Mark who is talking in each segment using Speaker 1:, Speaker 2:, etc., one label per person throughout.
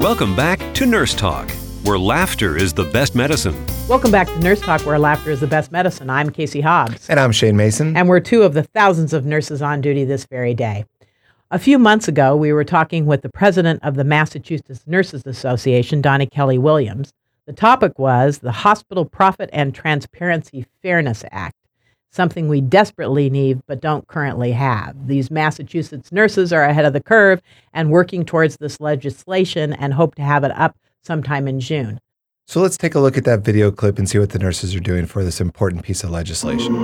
Speaker 1: Welcome back to Nurse Talk, where laughter is the best medicine.
Speaker 2: Welcome back to Nurse Talk, where laughter is the best medicine. I'm Casey Hobbs.
Speaker 3: And I'm Shane Mason.
Speaker 2: And we're two of the thousands of nurses on duty this very day. A few months ago, we were talking with the president of the Massachusetts Nurses Association, Donna Kelly Williams. The topic was the Hospital Profit and Transparency Fairness Act, something we desperately need but don't currently have. These Massachusetts nurses are ahead of the curve and working towards this legislation and hope to have it up sometime in June.
Speaker 3: So let's take a look at that video clip and see what the nurses are doing for this important piece of legislation.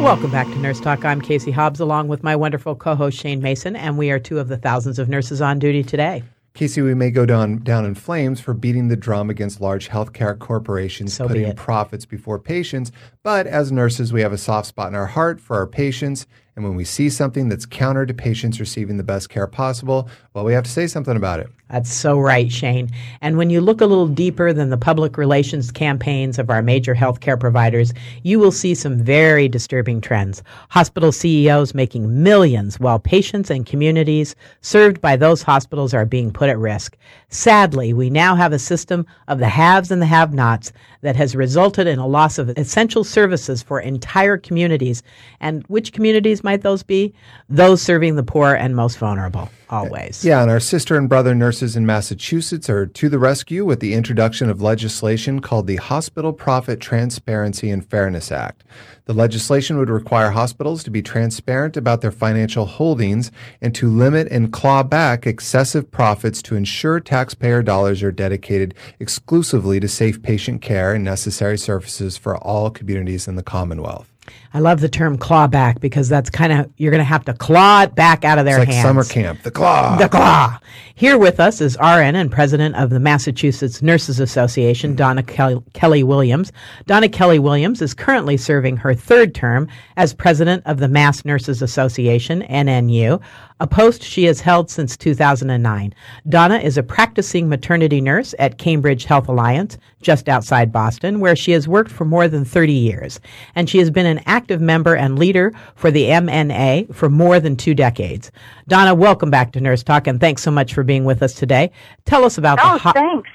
Speaker 2: Welcome back to Nurse Talk. I'm Casey Hobbs along with my wonderful co host Shane Mason, and we are two of the thousands of nurses on duty today.
Speaker 3: Casey, we may go down down in flames for beating the drum against large healthcare corporations
Speaker 2: So
Speaker 3: putting profits before patients. But as nurses, we have a soft spot in our heart for our patients. And when we see something that's counter to patients receiving the best care possible, well, we have to say something about it.
Speaker 2: That's so right, Shane. And when you look a little deeper than the public relations campaigns of our major healthcare providers, you will see some very disturbing trends. Hospital CEOs making millions while patients and communities served by those hospitals are being put at risk. Sadly, we now have a system of the haves and the have nots that has resulted in a loss of essential services for entire communities. And which communities might those be? Those serving the poor and most vulnerable, always.
Speaker 3: Yeah, and our sister and brother nurses in Massachusetts are to the rescue with the introduction of legislation called the Hospital Profit Transparency and Fairness Act. The legislation would require hospitals to be transparent about their financial holdings and to limit and claw back excessive profits to ensure taxpayer dollars are dedicated exclusively to safe patient care and necessary services for all communities in the Commonwealth.
Speaker 2: I love the term claw back because that's kind of, you're going to have to claw it back out of their
Speaker 3: It's like
Speaker 2: hands.
Speaker 3: summer camp, the claw.
Speaker 2: The claw. Here with us is RN and president of the Massachusetts Nurses Association, mm. Donna Kelly, Kelly Williams. Donna Kelly Williams is currently serving her third term as president of the Mass Nurses Association, NNU, a post she has held since 2009. Donna is a practicing maternity nurse at Cambridge Health Alliance, just outside Boston, where she has worked for more than 30 years. And she has been an active member and leader for the MNA for more than two decades. Donna, welcome back to Nurse Talk, and thanks so much for being with us today. Tell us about
Speaker 4: Oh,
Speaker 2: the ho-
Speaker 4: thanks.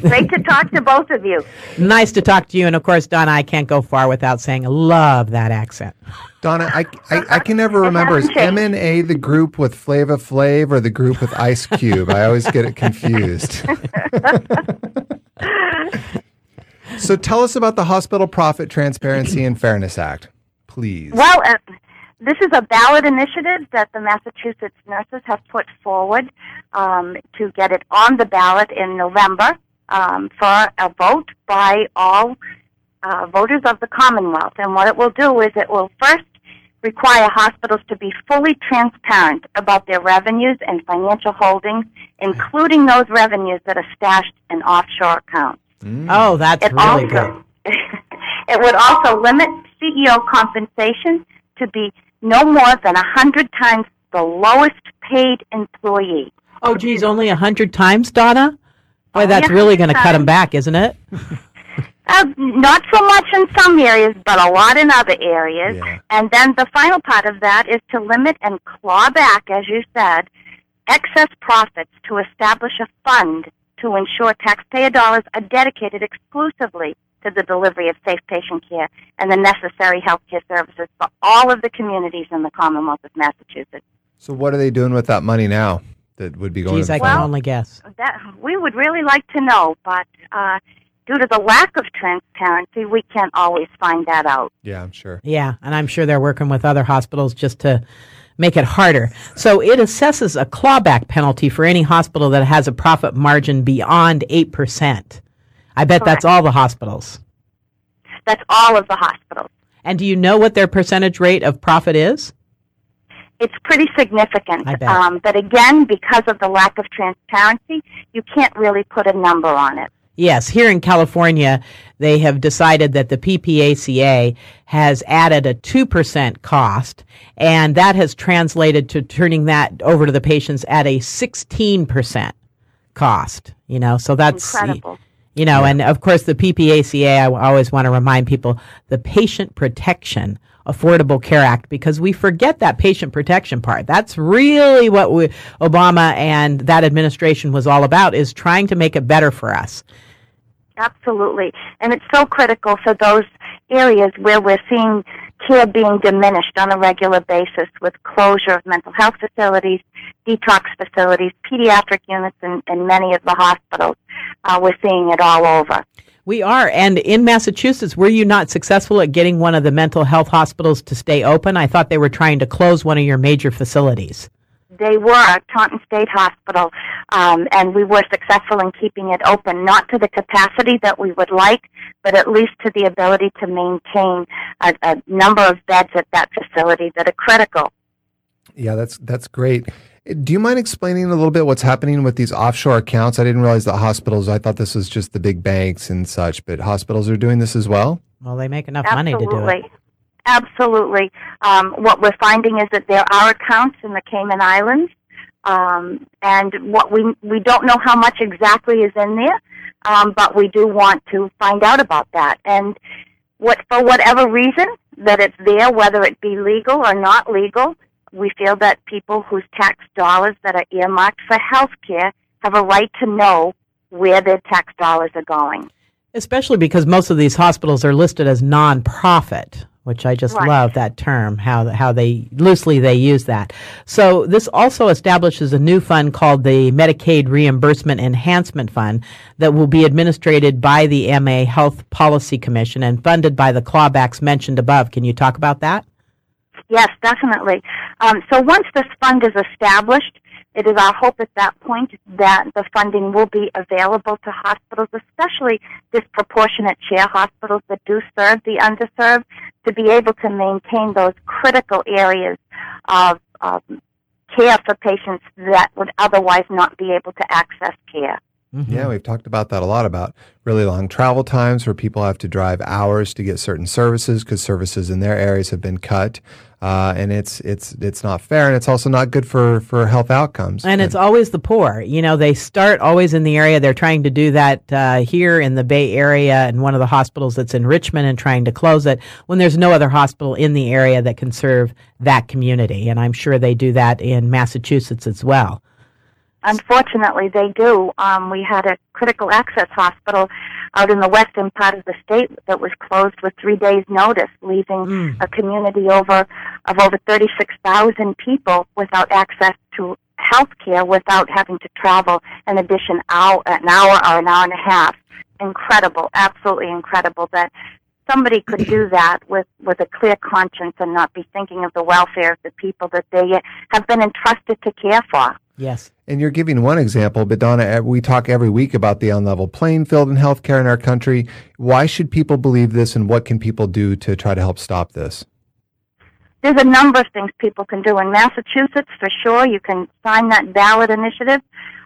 Speaker 4: Great to talk to both of you.
Speaker 2: nice to talk to you. And of course, Donna, I can't go far without saying, love that accent.
Speaker 3: Donna, I, I, I can never remember. Is
Speaker 4: changed.
Speaker 3: MNA the group with Flavor Flav or the group with Ice Cube? I always get it confused. so tell us about the Hospital Profit Transparency and Fairness Act, please.
Speaker 4: Well, uh, this is a ballot initiative that the Massachusetts nurses have put forward um, to get it on the ballot in November um, for a vote by all uh, voters of the Commonwealth. And what it will do is it will first require hospitals to be fully transparent about their revenues and financial holdings, including those revenues that are stashed in offshore accounts.
Speaker 2: Oh, that's
Speaker 4: It
Speaker 2: really good.
Speaker 4: it would also limit CEO compensation to be no more than a hundred times the lowest paid employee.
Speaker 2: Oh, geez, only a hundred times, Donna? Boy,
Speaker 4: Only
Speaker 2: that's really going to cut them back, isn't it?
Speaker 4: Uh, not so much in some areas, but a lot in other areas.
Speaker 3: Yeah.
Speaker 4: And then the final part of that is to limit and claw back, as you said, excess profits to establish a fund to ensure taxpayer dollars are dedicated exclusively to the delivery of safe patient care and the necessary health care services for all of the communities in the Commonwealth of Massachusetts.
Speaker 3: So what are they doing with that money now that would be going
Speaker 2: Geez,
Speaker 3: to
Speaker 2: I can
Speaker 3: fund?
Speaker 2: only guess.
Speaker 4: That we would really like to know, but uh, due to the lack of transparency, we can't always find that out.
Speaker 3: Yeah, I'm sure.
Speaker 2: Yeah, and I'm sure they're working with other hospitals just to make it harder. So it assesses a clawback penalty for any hospital that has a profit margin beyond 8%. I bet that's all the hospitals.
Speaker 4: That's all of the hospitals.
Speaker 2: And do you know what their percentage rate of profit is?
Speaker 4: It's pretty significant. Um, but again, because of the lack of transparency, you can't really put a number on it.
Speaker 2: Yes, here in California, they have decided that the PPACA has added a 2% cost, and that has translated to turning that over to the patients at a 16% cost. You know, so that's
Speaker 4: Incredible.
Speaker 2: You know, and of course, the PPACA, I always want to remind people the patient protection Affordable Care Act because we forget that patient protection part. That's really what we, Obama and that administration was all about is trying to make it better for us.
Speaker 4: Absolutely. And it's so critical for those areas where we're seeing care being diminished on a regular basis with closure of mental health facilities, detox facilities, pediatric units and, in many of the hospitals. Uh, we're seeing it all over.
Speaker 2: We are. And in Massachusetts, were you not successful at getting one of the mental health hospitals to stay open? I thought they were trying to close one of your major facilities.
Speaker 4: They were at Taunton State Hospital, um, and we were successful in keeping it open, not to the capacity that we would like, but at least to the ability to maintain a, a number of beds at that facility that are critical.
Speaker 3: Yeah, that's that's great. Do you mind explaining a little bit what's happening with these offshore accounts? I didn't realize that hospitals. I thought this was just the big banks and such, but hospitals are doing this as well.
Speaker 2: Well, they make enough
Speaker 4: Absolutely.
Speaker 2: money to do it.
Speaker 4: Absolutely. Um, what we're finding is that there are accounts in the Cayman Islands, um, and what we we don't know how much exactly is in there, um, but we do want to find out about that. And what for whatever reason that it's there, whether it be legal or not legal, we feel that people whose tax dollars that are earmarked for health care have a right to know where their tax dollars are going.
Speaker 2: Especially because most of these hospitals are listed as nonprofit, which I just
Speaker 4: Right.
Speaker 2: love that term, how, how they loosely they use that. So this also establishes a new fund called the Medicaid Reimbursement Enhancement Fund that will be administered by the MA Health Policy Commission and funded by the clawbacks mentioned above. Can you talk about that?
Speaker 4: Yes, definitely. Um, so once this fund is established, it is our hope at that point that the funding will be available to hospitals, especially disproportionate share hospitals that do serve the underserved, to be able to maintain those critical areas of, of care for patients that would otherwise not be able to access care.
Speaker 3: Yeah, we've talked about that a lot about really long travel times where people have to drive hours to get certain services because services in their areas have been cut, uh, and it's it's it's not fair, and it's also not good for for health outcomes.
Speaker 2: And it's always the poor. You know, they start always in the area. They're trying to do that uh, here in the Bay Area and one of the hospitals that's in Richmond and trying to close it when there's no other hospital in the area that can serve that community. And I'm sure they do that in Massachusetts as well.
Speaker 4: Unfortunately, they do. Um, we had a critical access hospital out in the western part of the state that was closed with three days' notice, leaving a community over of over 36,000 people without access to health care, without having to travel an addition hour, an hour or an hour and a half. Incredible, absolutely incredible that somebody could do that with, with a clear conscience and not be thinking of the welfare of the people that they have been entrusted to care for.
Speaker 2: Yes.
Speaker 3: And you're giving one example, but Donna, eh, we talk every week about the unlevel playing field in healthcare in our country. Why should people believe this, and what can people do to try to help stop this?
Speaker 4: There's a number of things people can do. In Massachusetts, for sure, you can sign that ballot initiative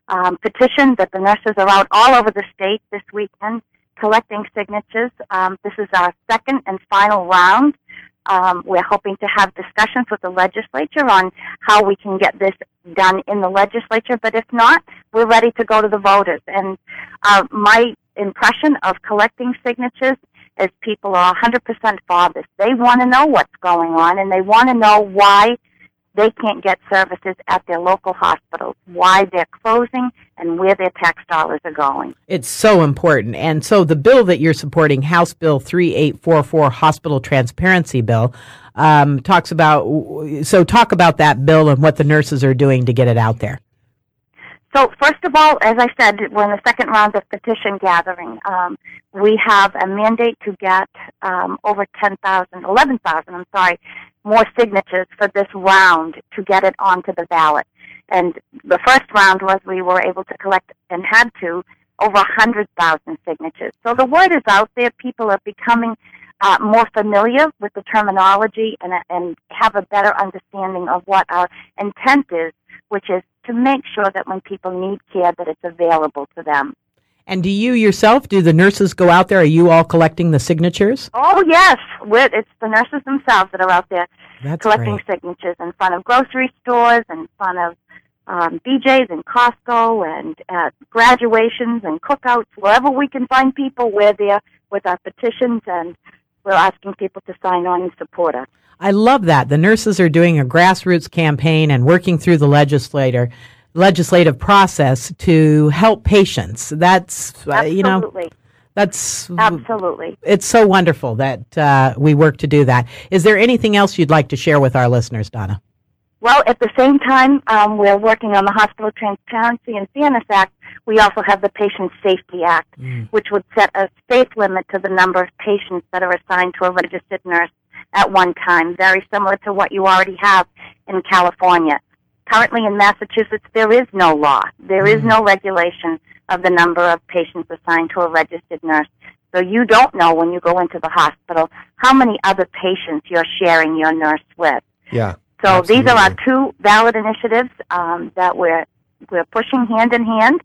Speaker 4: um, petition that the nurses are out all over the state this weekend collecting signatures. Um, this is our second and final round. Um, we're hoping to have discussions with the legislature on how we can get this done in the legislature. But if not, we're ready to go to the voters. And uh, my impression of collecting signatures is people are 100% for this. They want to know what's going on, and they want to know why they can't get services at their local hospitals, why they're closing, and where their tax dollars are going.
Speaker 2: It's so important. And so the bill that you're supporting, House Bill 3844, Hospital Transparency Bill, um, talks about, so talk about that bill and what the nurses are doing to get it out there.
Speaker 4: So first of all, as I said, we're in the second round of petition gathering. Um, we have a mandate to get um, over 10,000, 11,000, I'm sorry, more signatures for this round to get it onto the ballot. And the first round was we were able to collect and had to over 100,000 signatures. So the word is out there. People are becoming uh, more familiar with the terminology and, and have a better understanding of what our intent is, which is to make sure that when people need care that it's available to them.
Speaker 2: And do you yourself, do the nurses go out there? Are you all collecting the signatures?
Speaker 4: Oh yes, We're, it's the nurses themselves that are out there
Speaker 2: That's
Speaker 4: collecting
Speaker 2: great.
Speaker 4: signatures in front of grocery stores, in front of um, BJ's and Costco, and at graduations and cookouts, wherever we can find people, we're there with our petitions, and we're asking people to sign on and support us.
Speaker 2: I love that. The nurses are doing a grassroots campaign and working through the legislator legislative process to help patients. That's uh, you know that's
Speaker 4: Absolutely.
Speaker 2: it's so wonderful that uh, we work to do that. Is there anything else you'd like to share with our listeners, Donna?
Speaker 4: Well, at the same time, um, we're working on the Hospital Transparency and Fairness Act. We also have the Patient Safety Act, which would set a safe limit to the number of patients that are assigned to a registered nurse at one time, very similar to what you already have in California. Currently in Massachusetts, there is no law. There is no regulation of the number of patients assigned to a registered nurse. So you don't know when you go into the hospital how many other patients you're sharing your nurse with.
Speaker 3: Yeah.
Speaker 4: So these are our two valid initiatives um, that we're we're pushing hand in hand,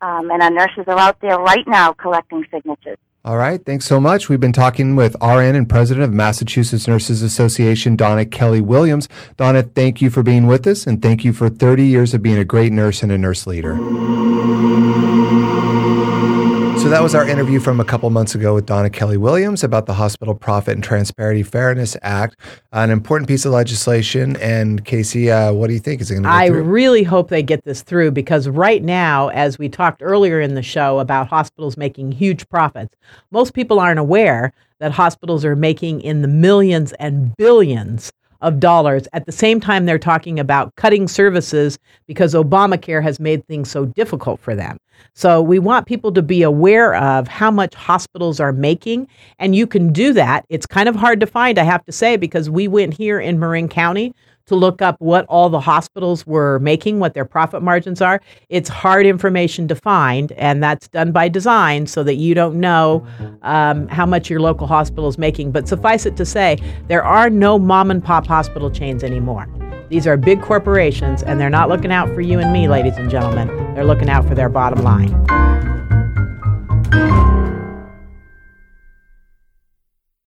Speaker 4: um, and our nurses are out there right now collecting signatures.
Speaker 3: All right. Thanks so much. We've been talking with RN and President of Massachusetts Nurses Association, Donna Kelly Williams. Donna, thank you for being with us and thank you for 30 years of being a great nurse and a nurse leader. So that was our interview from a couple months ago with Donna Kelly Williams about the Hospital Profit and Transparency Fairness Act, an important piece of legislation. And Casey, uh, what do you think? Is it going to
Speaker 2: I
Speaker 3: through?
Speaker 2: really hope they get this through because right now, as we talked earlier in the show about hospitals making huge profits, most people aren't aware that hospitals are making in the millions and billions of dollars. At the same time, they're talking about cutting services because Obamacare has made things so difficult for them. So we want people to be aware of how much hospitals are making, and you can do that. It's kind of hard to find, I have to say, because we went here in Marin County to look up what all the hospitals were making, what their profit margins are. It's hard information to find, and that's done by design so that you don't know um, how much your local hospital is making. But suffice it to say, there are no mom and pop hospital chains anymore. These are big corporations, and they're not looking out for you and me, ladies and gentlemen. They're looking out for their bottom line.